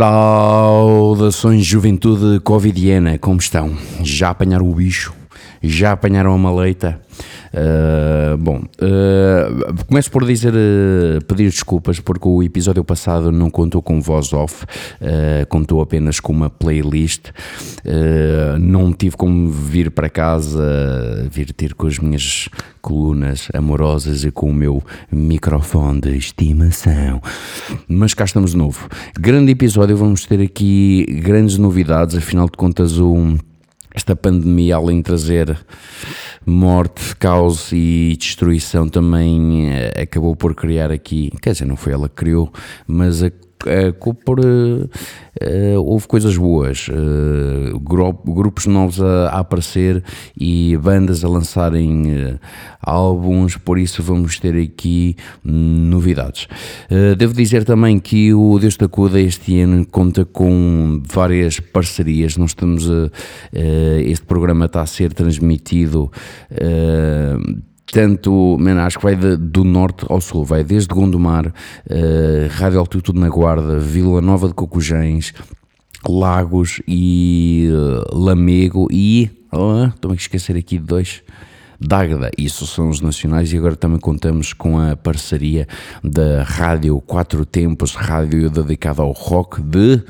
Saudações juventude covidiana, como estão? Já apanharam o bicho? Já apanharam a maleita? Uh, bom, uh, começo por dizer, uh, pedir desculpas porque o episódio passado não contou com voz off, contou apenas com uma playlist. não tive como vir para casa, vir ter com as minhas colunas amorosas e com o meu microfone de estimação. Mas cá estamos de novo. Grande episódio, vamos ter aqui grandes novidades, afinal de contas, o esta pandemia, além de trazer morte, caos e destruição, também eh, acabou por criar aqui, quer dizer, não foi ela que criou, mas a por, uh, houve coisas boas, grupos novos a, a, aparecer e bandas a lançarem álbuns, por isso vamos ter aqui novidades. devo dizer também que o Deus da Cuda este ano conta com várias parcerias, nós estamos este programa está a ser transmitido tanto, man, acho que vai de, do norte ao sul, vai desde Gondomar, uh, Rádio Altitude na Guarda, Vila Nova de Cocujães, Lagos e uh, Lamego e, oh, estou-me a esquecer aqui de dois, Dágada, isso são os nacionais e agora também contamos com a parceria da Rádio Quatro Tempos, rádio dedicada ao rock de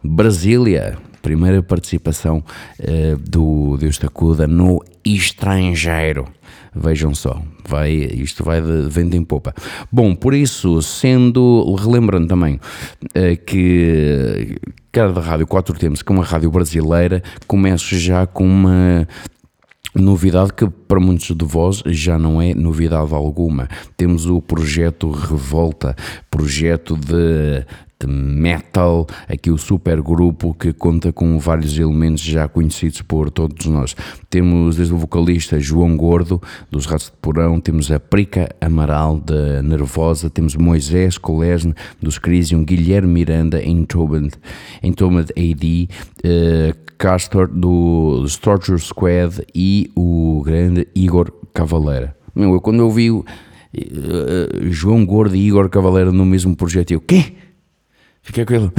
Brasília. Primeira participação uh, do Deus Tacuda no estrangeiro. Vejam só, vai, isto vai de vento em popa. Bom, por isso, sendo, relembrando também uh, que cada rádio Quatro Tempos, que é uma rádio brasileira, começo já com uma Novidade que para muitos de vós já não é novidade alguma. Temos o projeto Revolta, projeto de metal, aqui o super grupo que conta com vários elementos já conhecidos por todos nós. Temos desde o vocalista João Gordo, dos Ratos de Porão, temos a Prica Amaral, da Nervosa, temos Moisés Colesne, dos Crisium, Guilherme Miranda, Entombed, Entombed AD, uh, Castor, do Storger Squad e o grande Igor Cavaleira. Meu, eu quando eu vi uh, João Gordo e Igor Cavaleira no mesmo projeto, eu, quê? Fiquei com ele.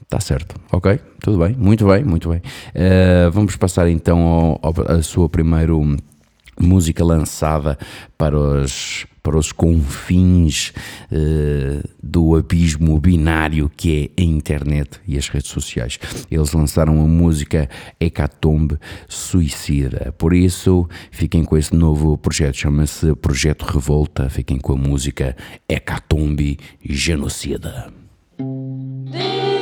Está certo, ok, tudo bem, muito bem, muito bem. Uh, vamos passar então a sua primeira música lançada para os, para os confins uh, do abismo binário que é a internet e as redes sociais. Eles lançaram a música Hecatombe Suicida. Por isso, fiquem com esse novo projeto, chama-se Projeto Revolta. Fiquem com a música Hecatombe Genocida. This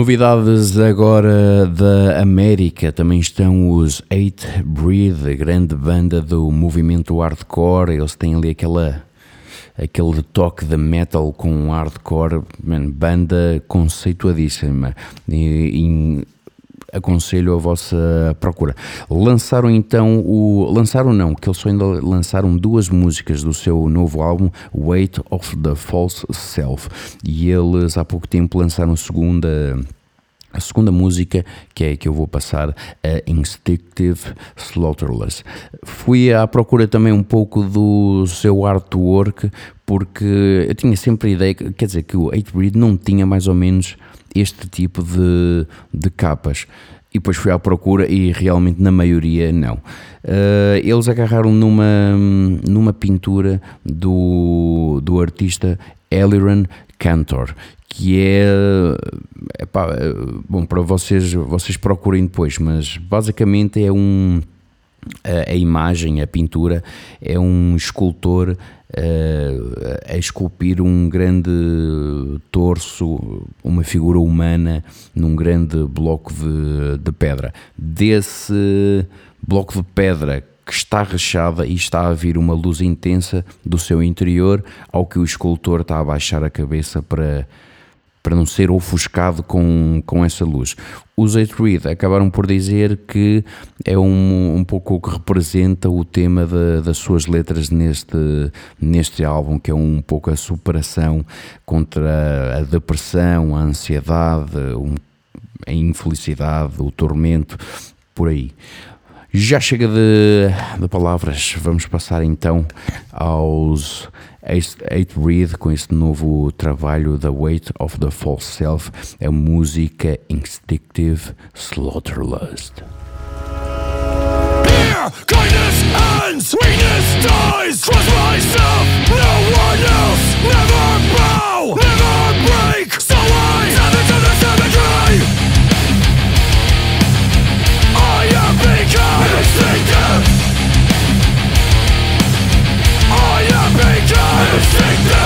Novidades agora da América, também estão os Eight Breed, grande banda do movimento hardcore, eles têm ali aquela aquele toque de metal com hardcore, banda conceituadíssima. E, e, aconselho a vossa procura. Lançaram então o. Lançaram não, que eles só ainda lançaram duas músicas do seu novo álbum, Weight of the False Self. E eles há pouco tempo lançaram a segunda. A segunda música que é que eu vou passar, a Instinctive Slaughterless. Fui à procura também um pouco do seu artwork, porque eu tinha sempre a ideia, quer dizer, que o 8 não tinha mais ou menos este tipo de, de capas. E depois fui à procura e realmente na maioria não. Uh, eles agarraram numa, numa pintura do, do artista Eliran Cantor, que é, epá, bom, para vocês, vocês procurem depois, mas basicamente é um, a, a imagem, a pintura, é um escultor a esculpir um grande torso, uma figura humana num grande bloco de, de pedra. Desse bloco de pedra que está rachada e está a vir uma luz intensa do seu interior, ao que o escultor está a baixar a cabeça para para não ser ofuscado com, com essa luz. Os Eight Reed acabaram por dizer que é um, um pouco o que representa o tema de, das suas letras neste, neste álbum, que é um pouco a superação contra a depressão, a ansiedade, a infelicidade, o tormento, por aí. Já chega de, de palavras, vamos passar então aos Eight Read com este novo trabalho The Weight of the False Self, a música Instinctive Slaughterlust. Here, kindness ends, weakness dies, trust myself, no one else, never bow, never break, so I step into the cemetery. I have become instinctive. Instinctive,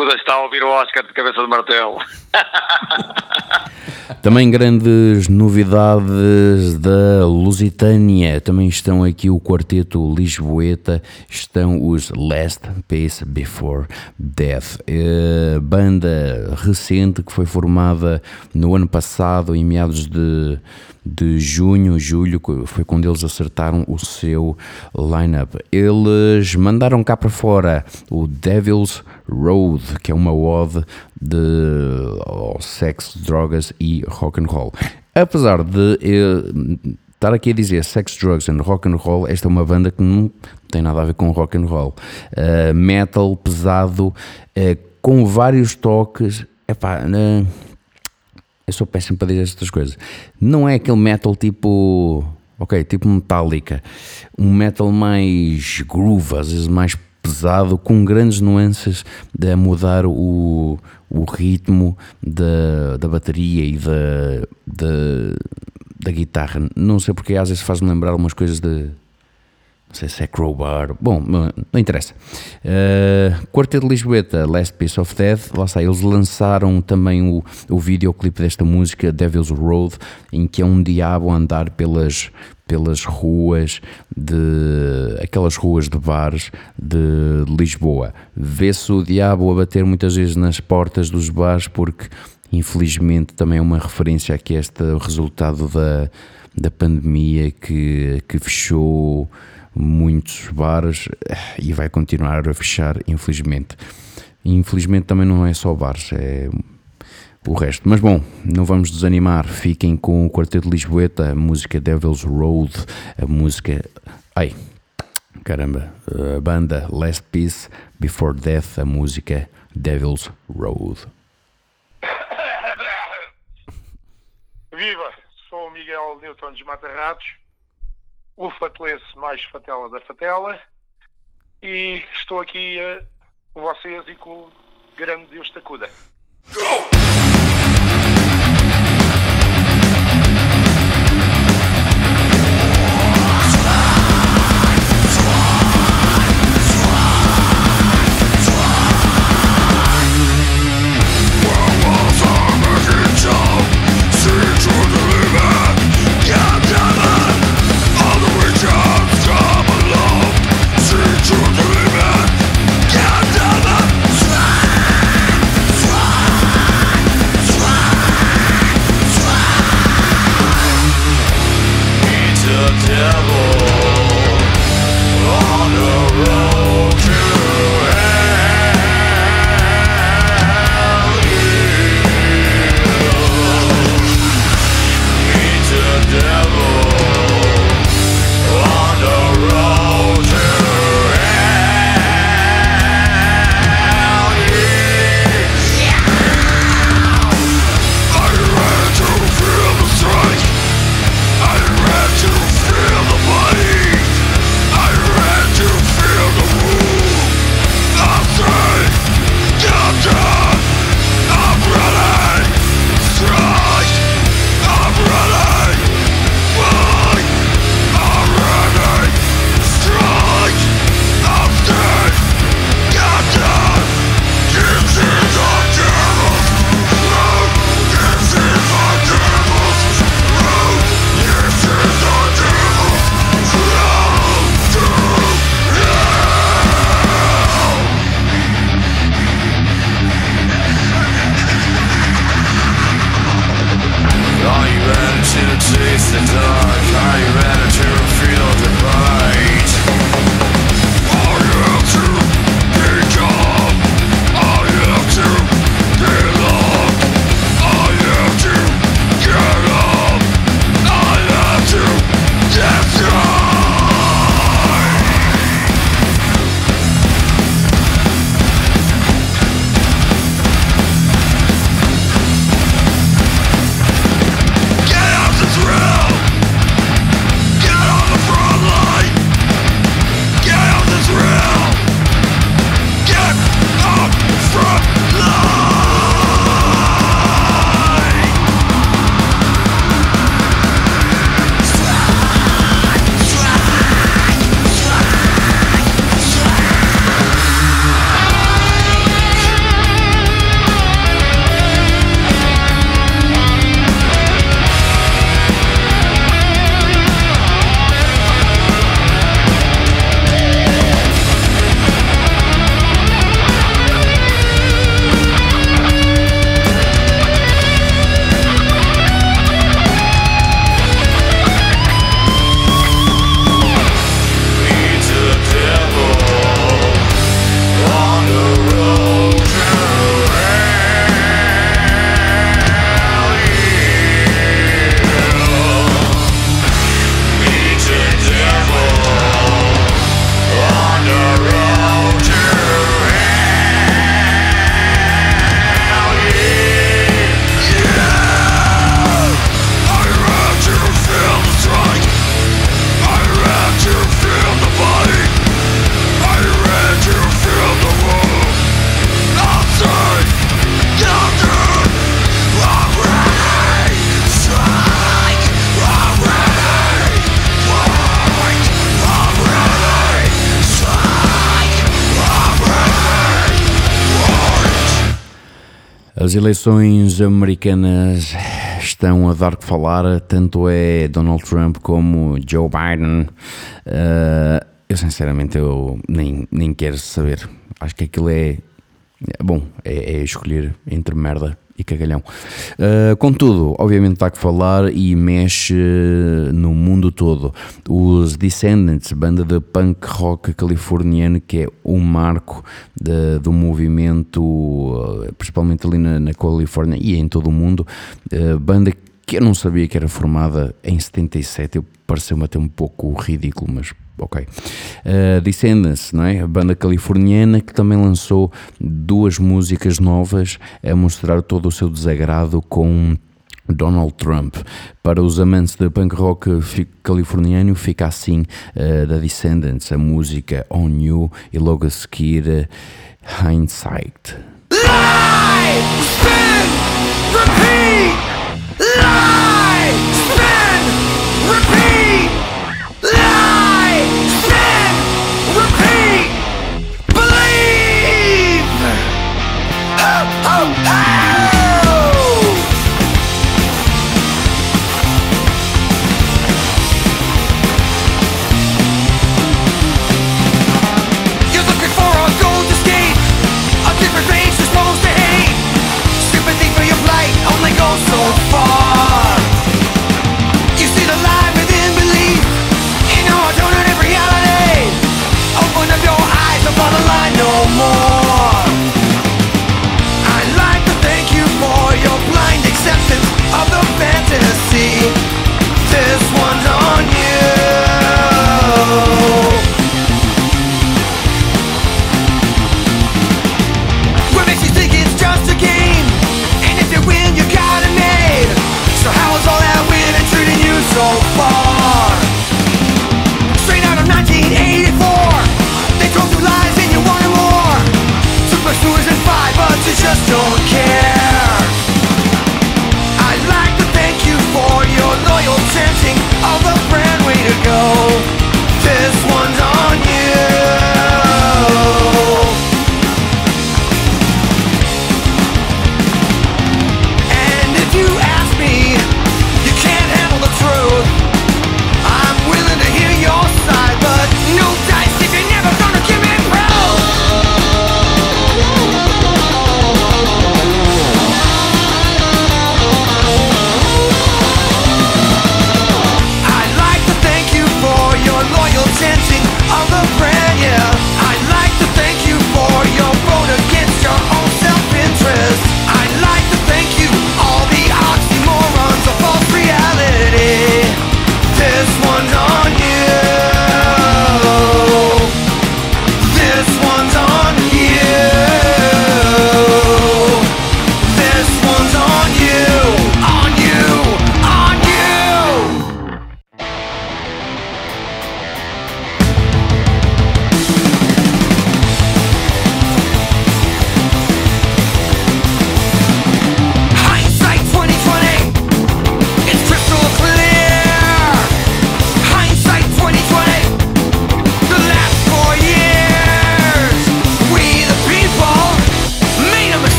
Tacuda está a ouvir o Oscar de cabeça de martelo. Também grandes novidades da Lusitânia. Também estão aqui o quarteto Lisboeta, estão os Last Peace Before Death. É banda recente que foi formada no ano passado, em meados de, de junho, julho, foi quando eles acertaram o seu line-up. Eles mandaram cá para fora o Devil's Road, que é uma ode de oh, sexo, drogas e rock and roll. Apesar de eh, estar aqui a dizer sex, drugs and rock and roll, esta é uma banda que não tem nada a ver com rock and roll. Uh, metal pesado, uh, com vários toques. Epá, uh, eu sou péssimo para dizer estas coisas. Não é aquele metal tipo. Ok, tipo Metallica. Um metal mais groove, às vezes mais pesado, com grandes nuances de mudar o, o ritmo da, da bateria e da, da, da guitarra. Não sei porque às vezes faz-me lembrar algumas coisas de. Não sei se é Crowbar. Bom, não interessa. Uh, Quarteto de Lisboeta, Last Piece of Death. Lá está, eles lançaram também o, o videoclipe desta música, Devil's Road, em que é um diabo a andar pelas, pelas ruas de aquelas ruas de bares de Lisboa. Vê-se o diabo a bater muitas vezes nas portas dos bares porque infelizmente também é uma referência aqui a este resultado da, da pandemia que, que fechou muitos bares eh, e vai continuar a fechar, infelizmente. Infelizmente também não é só bares, é o resto. Mas bom, não vamos desanimar, fiquem com o Quarteto de Lisboeta, a música Devil's Road, a música. Ai, caramba, a banda Last Peace Before Death, a música Devil's Road. Viva! Sou o Miguel Newton de Matarratos, o fatelense mais fatela da fatela, e estou aqui uh, com vocês e com o grande Deus Tacuda. Go! As eleições americanas estão a dar que falar, tanto é Donald Trump como Joe Biden. Uh, eu sinceramente eu nem, nem quero saber. Acho que aquilo é. Bom, é, é escolher entre merda e cagalhão. Uh, contudo, obviamente está a falar e mexe no mundo todo. Os Descendants, banda de punk rock californiano, que é um marco de, do movimento, uh, principalmente ali na, na, Califórnia e em todo o mundo, uh, banda que eu não sabia que era formada em 77, eu pareceu-me até um pouco ridículo, mas ok. Uh, Descendants, não é? A banda californiana que também lançou duas músicas novas a mostrar todo o seu desagrado com Donald Trump. Para os amantes de punk rock californiano, fica assim uh, da Descendants, a música On You e logo a seguir uh, Hindsight. Lie, spin, repeat,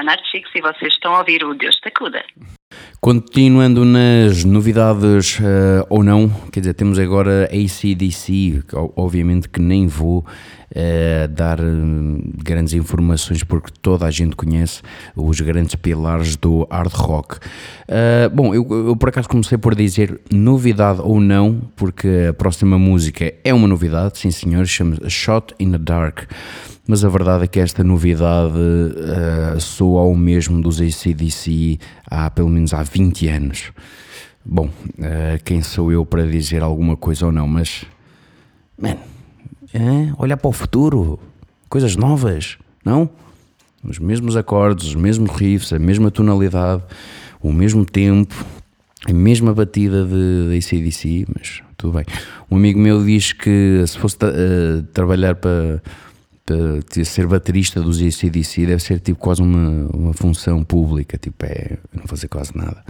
das Anarchics e vocês estão a ouvir o Deus te acuda. Continuando nas novidades uh, ou não, quer dizer, temos agora ACDC, obviamente que nem vou uh, dar uh, grandes informações porque toda a gente conhece os grandes pilares do hard rock. bom, eu, eu, por acaso comecei por dizer novidade ou não, porque a próxima música é uma novidade, sim senhor, chama-se Shot in the Dark mas a verdade é que esta novidade uh, soa ao mesmo dos ACDC há pelo menos há 20 anos. Bom, uh, quem sou eu para dizer alguma coisa ou não, mas. Man, é, olhar para o futuro, coisas novas, não? Os mesmos acordes, os mesmos riffs, a mesma tonalidade, o mesmo tempo, a mesma batida de, de ACDC, mas tudo bem. Um amigo meu diz que se fosse uh, trabalhar para de ser baterista dos ACDC deve ser tipo quase uma, uma função pública, tipo é não fazer quase nada.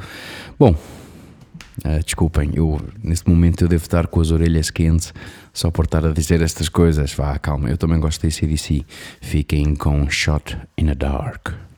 Bom, uh, desculpem, eu neste momento eu devo estar com as orelhas quentes só por estar a dizer estas coisas. Vá, calma, eu também gosto de ACDC. Fiquem com Shot in the Dark.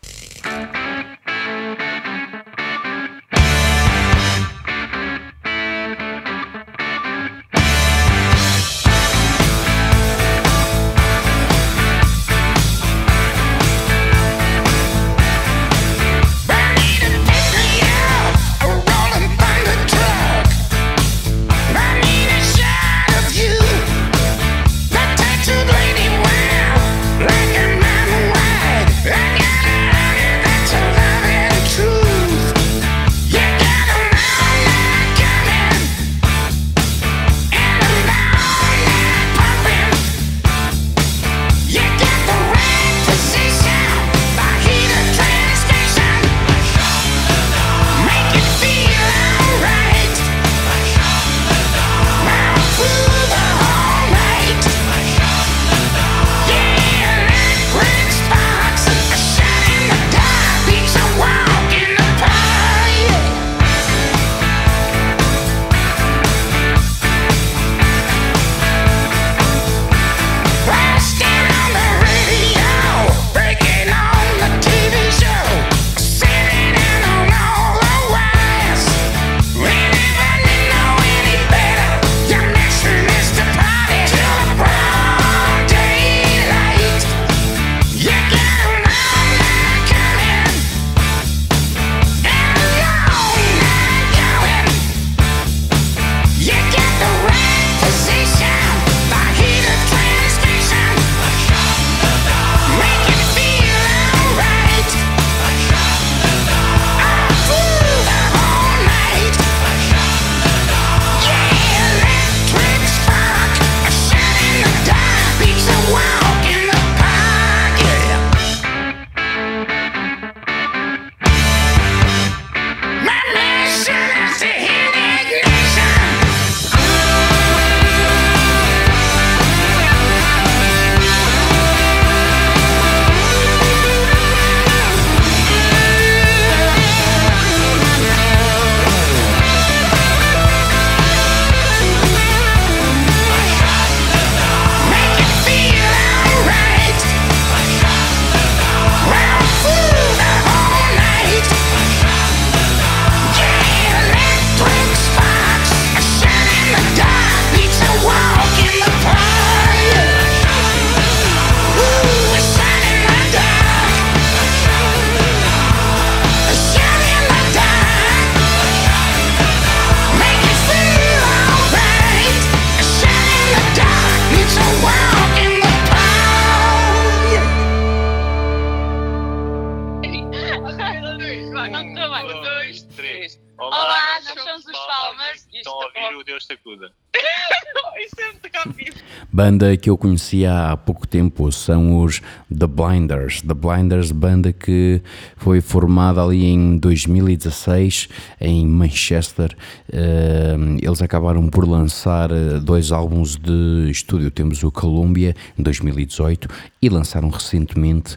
Banda que eu conhecia há pouco tempo são os The Blinders. The Blinders, banda que foi formada ali em 2016 em Manchester. Eh, eles acabaram por lançar eh, dois álbuns de estúdio. Temos o Columbia em 2018 e lançaram recentemente,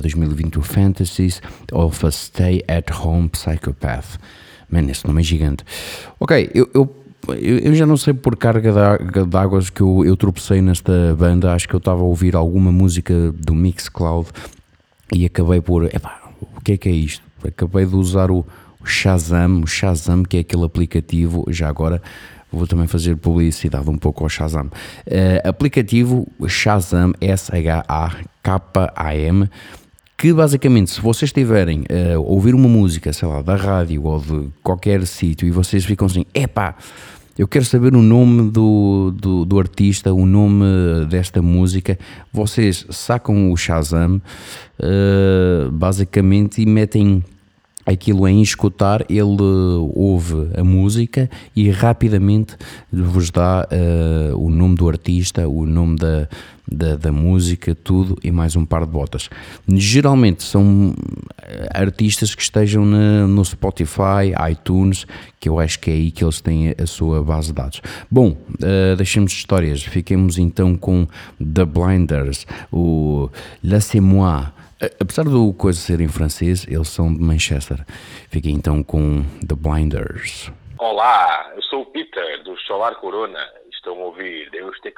2020, eh, o Fantasies of a Stay at Home Psychopath. Man, esse nome é gigante. Ok, eu, eu eu já não sei por carga de águas que eu, eu tropecei nesta banda, acho que eu estava a ouvir alguma música do Mixcloud e acabei por. Epá, o que é que é isto? Acabei de usar o Shazam, o Shazam, que é aquele aplicativo, já agora vou também fazer publicidade um pouco ao Shazam. Uh, aplicativo Shazam, S-H-A-K-A-M, que basicamente, se vocês estiverem a ouvir uma música, sei lá, da rádio ou de qualquer sítio e vocês ficam assim, epá, eu quero saber o nome do, do, do, artista, o nome desta música. Vocês sacam o Shazam, uh, basicamente, e metem aquilo em escutar, ele ouve a música e rapidamente vos dá uh, o nome do artista, o nome da, da, da, música, tudo e mais um par de botas. Geralmente são artistas que estejam na, no Spotify, iTunes, que eu acho que é aí que eles têm a sua base de dados. Bom, uh, deixemos de histórias, fiquemos então com The Blinders, o Laissez-moi. Apesar do coisa ser em francês, eles são de Manchester. Fiquei então com The Blinders. Olá, eu sou o Peter do Solar Corona. Estão a ouvir Deus te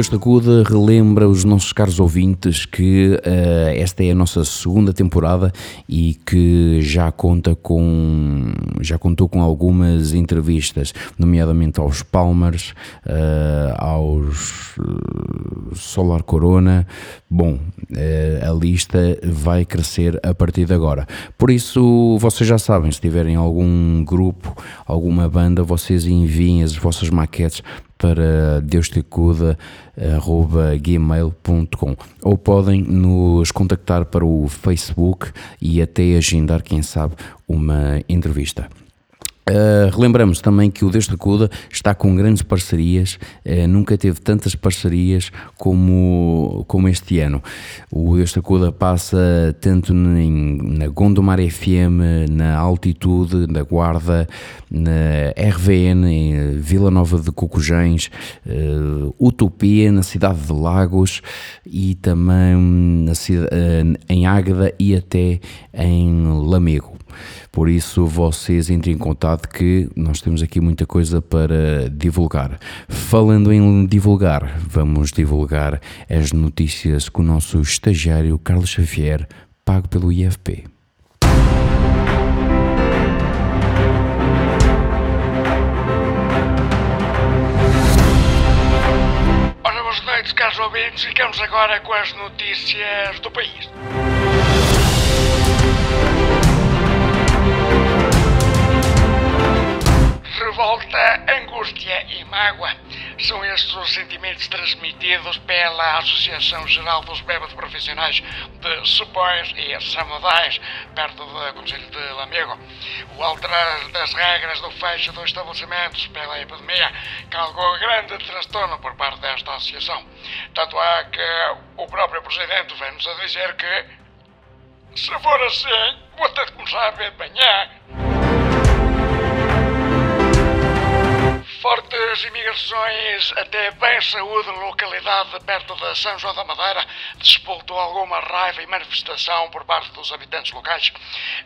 Deus da Cuda relembra os nossos caros ouvintes que uh, esta é a nossa segunda temporada e que já conta com já contou com algumas entrevistas, nomeadamente aos Palmers, uh, aos uh, Solar Corona. Bom, a lista vai crescer a partir de agora. Por isso, vocês já sabem, se tiverem algum grupo, alguma banda, vocês enviem as vossas maquetes para deustecuda.gmail.com ou podem nos contactar para o Facebook e até agendar, quem sabe, uma entrevista. Uh, relembramos também que o Deus da Cuda está com grandes parcerias, uh, nunca teve tantas parcerias como, como este ano. O Deus da Cuda passa tanto em, na Gondomar FM, na Altitude, na Guarda, na RVN, em Vila Nova de Cocujães, uh, Utopia, na cidade de Lagos e também na, em Águeda e até em Lamego. Por isso, vocês entrem em contato que nós temos aqui muita coisa para divulgar. Falando em divulgar, vamos divulgar as notícias com o nosso estagiário Carlos Xavier, pago pelo IFP. Ora, boas noites, caros ouvintes. Ficamos agora com as notícias do país. Revolta, angústia e mágoa. São estes os sentimentos transmitidos pela Associação Geral dos Bêbados Profissionais de Supões e Samodais, perto do Conselho de Lamego. O alterar das regras do fecho dos estabelecimentos pela epidemia causou grande transtorno por parte desta associação. Tanto é que o próprio Presidente vem-nos a dizer que, se for assim, vou ter de começar a ver de manhã. Fortes imigrações até bem saúde, localidade perto de São João da Madeira, despoltou alguma raiva e manifestação por parte dos habitantes locais.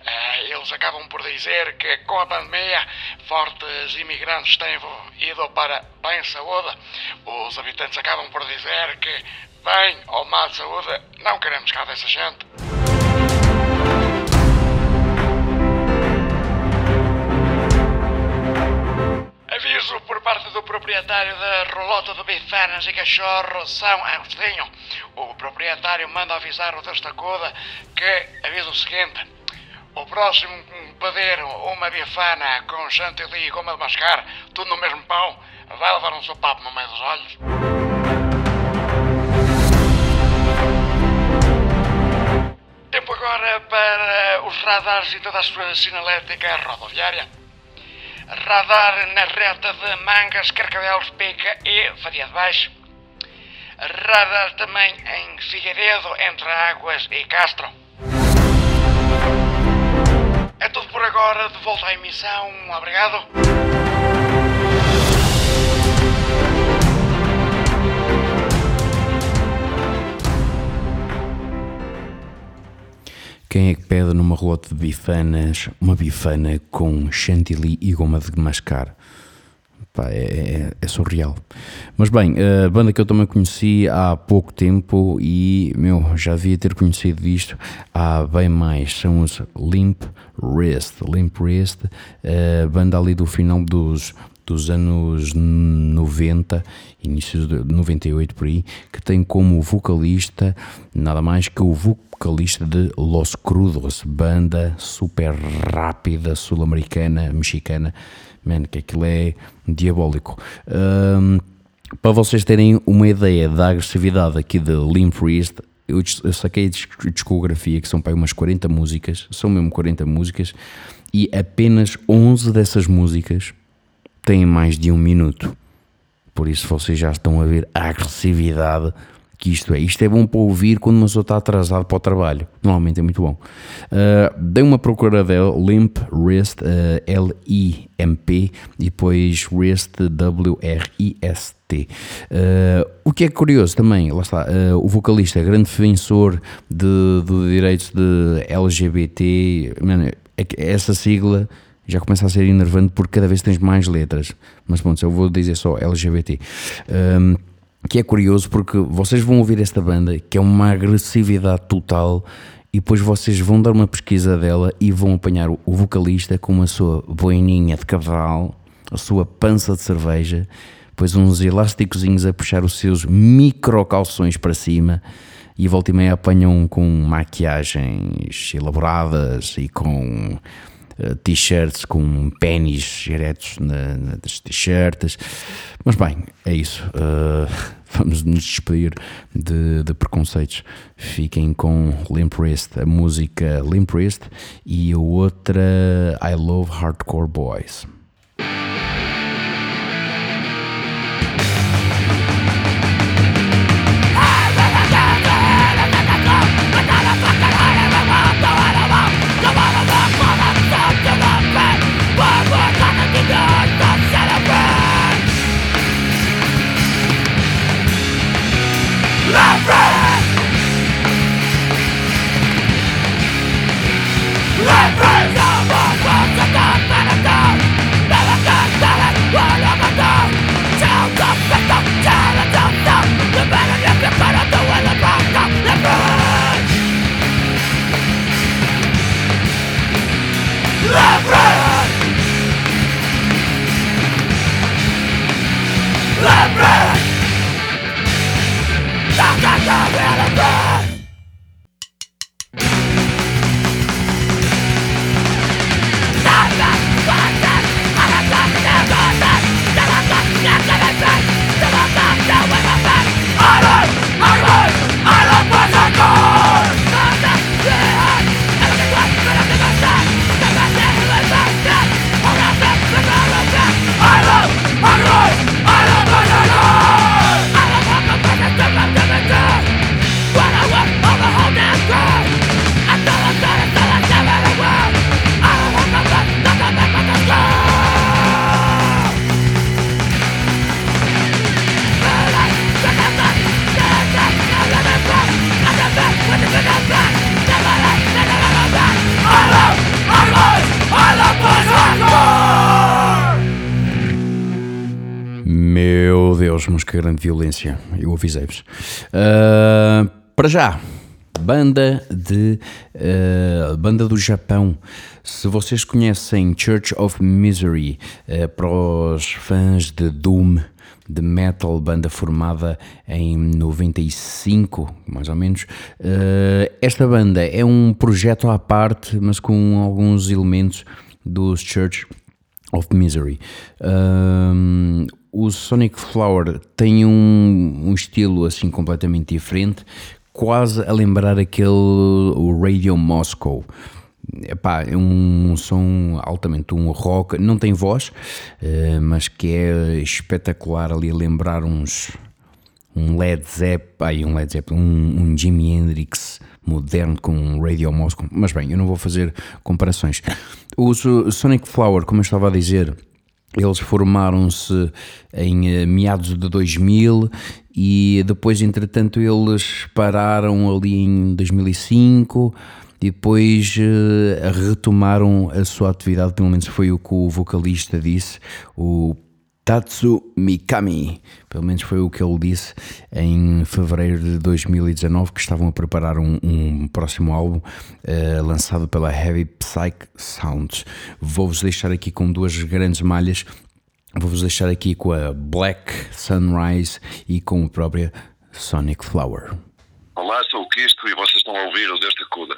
Eh, eles acabam por dizer que com a pandemia, fortes imigrantes têm ido para bem saúde. Os habitantes acabam por dizer que bem ou má saúde, não queremos cá dessa gente. Aviso por parte do proprietário da rolota de bifanas e cachorro São Agostinho. O proprietário manda avisar o Destacuda que avisa o seguinte. O próximo pedir uma bifana com chantilly e goma de mascar, tudo no mesmo pão, vai levar um sopapo no meio dos olhos. Tempo agora para os radares e toda a sua sinalética rodoviária radar na reta de Mangas, Carcavelos, Pica e Faria de Baixo. Radar também em Figueiredo, entre Águas e Castro. É tudo por agora, de volta à emissão. Obrigado. Quem é que pede numa relota de bifanas uma bifana com chantilly e goma de mascar? Pá, é, é, é, surreal. Mas bem, a banda que eu também conheci há pouco tempo e, meu, já devia ter conhecido isto há bem mais. São os Limp Wrist. Limp Wrist, a banda ali do final dos, dos anos 90, início de 98 por aí, que tem como vocalista nada mais que o vocalista de Los Crudos, banda super rápida, sul-americana, mexicana, man, que aquilo é diabólico. Um, para vocês terem uma ideia da agressividade aqui de Limp Wrist, eu, eu saquei a discografia, que são para umas 40 músicas, são mesmo 40 músicas, e apenas 11 dessas músicas têm mais de um minuto. Por isso vocês já estão a ver a agressividade que isto é. Isto é bom para ouvir quando uma pessoa está atrasado para o trabalho. Normalmente é muito bom. Uh, dei uma procura dele, Limp Wrist, uh, L-I-M-P, e depois Wrist, W-R-I-S-T. Uh, o que é curioso também, lá está, o vocalista, grande defensor de, de direitos de LGBT, man, é essa sigla já começa a ser enervante porque cada vez tens mais letras. Mas pronto, eu vou dizer só LGBT. Um, que é curioso porque vocês vão ouvir esta banda que é uma agressividade total e depois vocês vão dar uma pesquisa dela e vão apanhar o vocalista com a sua boininha de cavalo, a sua pança de cerveja, depois uns elásticozinhos a puxar os seus micro calções para cima e volta e meia apanham com maquiagens elaboradas e com uh, t-shirts com pênis diretos na, nas t-shirts. Mas bem, é isso. Uh, vamos nos despedir de, de, preconceitos. Fiquem com Limp Wrist, a música Limp Wrist e a outra I Love Hardcore Boys. Que grande violência, eu avisei-vos. Uh, para já, banda de uh, banda do Japão. Se vocês conhecem Church of Misery, uh, para os fãs de Doom, de metal, banda formada em 95, mais ou menos. Uh, esta banda é um projeto à parte, mas com alguns elementos dos Church of Misery. Uh, o Sonic Flower tem um, um estilo assim completamente diferente, quase a lembrar aquele o Radio Moscow. Epá, é um som altamente um rock, não tem voz, uh, mas que é espetacular ali lembrar uns um Led Zeppelin, um Led Zeppelin, um, um Jimi Hendrix moderno com um Radio Moscow. Mas bem, eu não vou fazer comparações. O Sonic Flower, como eu estava a dizer, eles formaram-se em eh, meados de 2000 e depois, entretanto, eles pararam ali em 2005 e depois uh, retomaram a sua atividade, pelo menos foi o que o vocalista disse, o Tatsu Mikami. Pelo menos foi o que ele disse em fevereiro de 2019 que estavam a preparar um, um próximo álbum uh, lançado pela Heavy Psych Sounds. Vou-vos deixar aqui com duas grandes malhas. Vou-vos deixar aqui com a Black Sunrise e com a própria Sonic Flower. Olá, sou o Kisto e vocês estão a ouvir o Desta Cuda.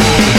Música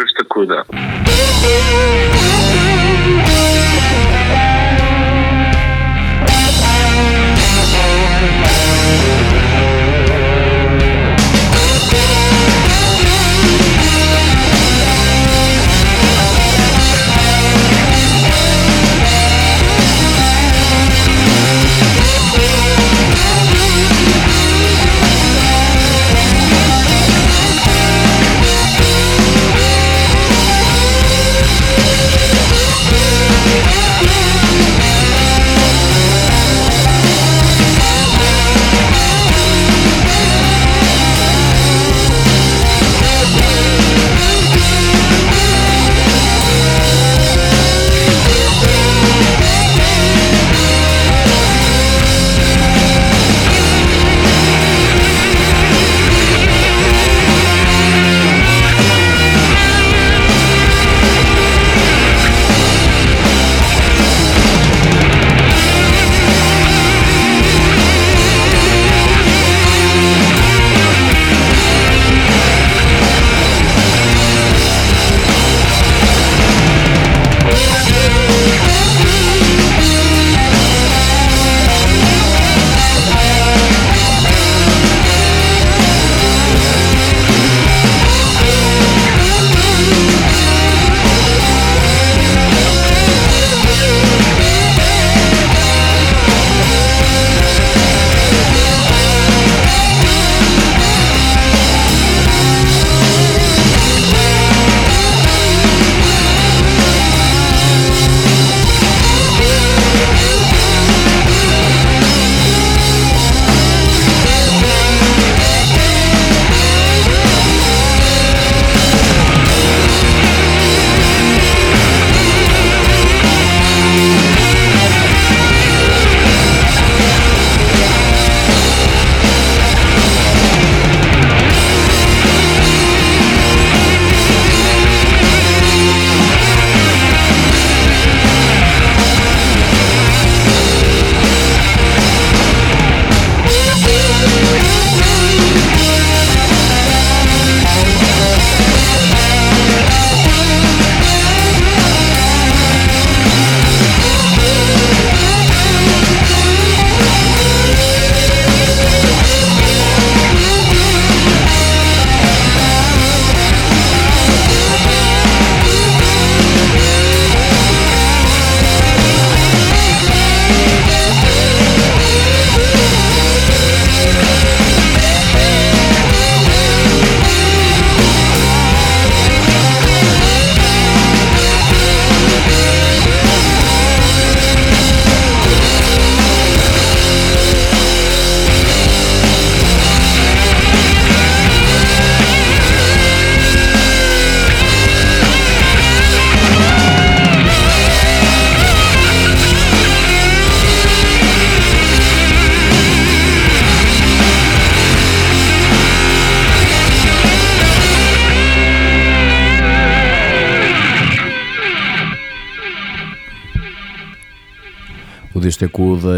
a ouvir o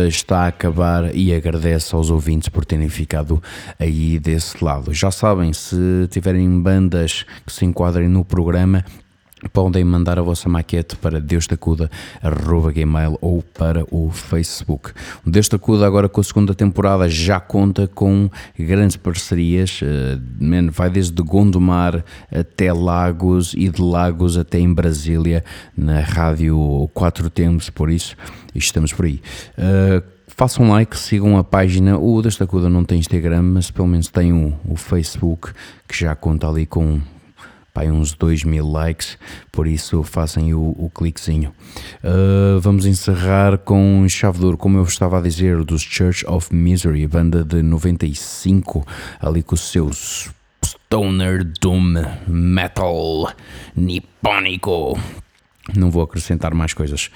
Está a acabar e agradece aos ouvintes por terem ficado aí desse lado. Já sabem, se tiverem bandas que se enquadrem no programa, podem mandar a vossa maquete para deustacuda.gmail ou para o Facebook. O Deus Tacuda agora com a segunda temporada já conta com grandes parcerias, uh, vai desde Gondomar até Lagos e de Lagos até em Brasília, na rádio Quatro Tempos, por isso estamos por aí. Uh, façam like, sigam a página. O Destacuda não tem Instagram, mas pelo menos tem o, o Facebook que já conta ali com pá, uns 2 mil likes, por isso façam o, o cliquezinho. Uh, vamos encerrar com chave de ouro, como eu estava a dizer, dos Church of Misery, banda de 95, ali com os seus Stoner Doom Metal Nipónico. Não vou acrescentar mais coisas.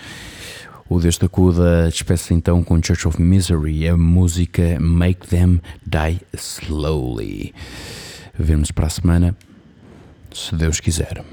O Deus da Cuda despeça então com Church of Misery, a música Make Them Die Slowly. Vemos para a semana se Deus quiser.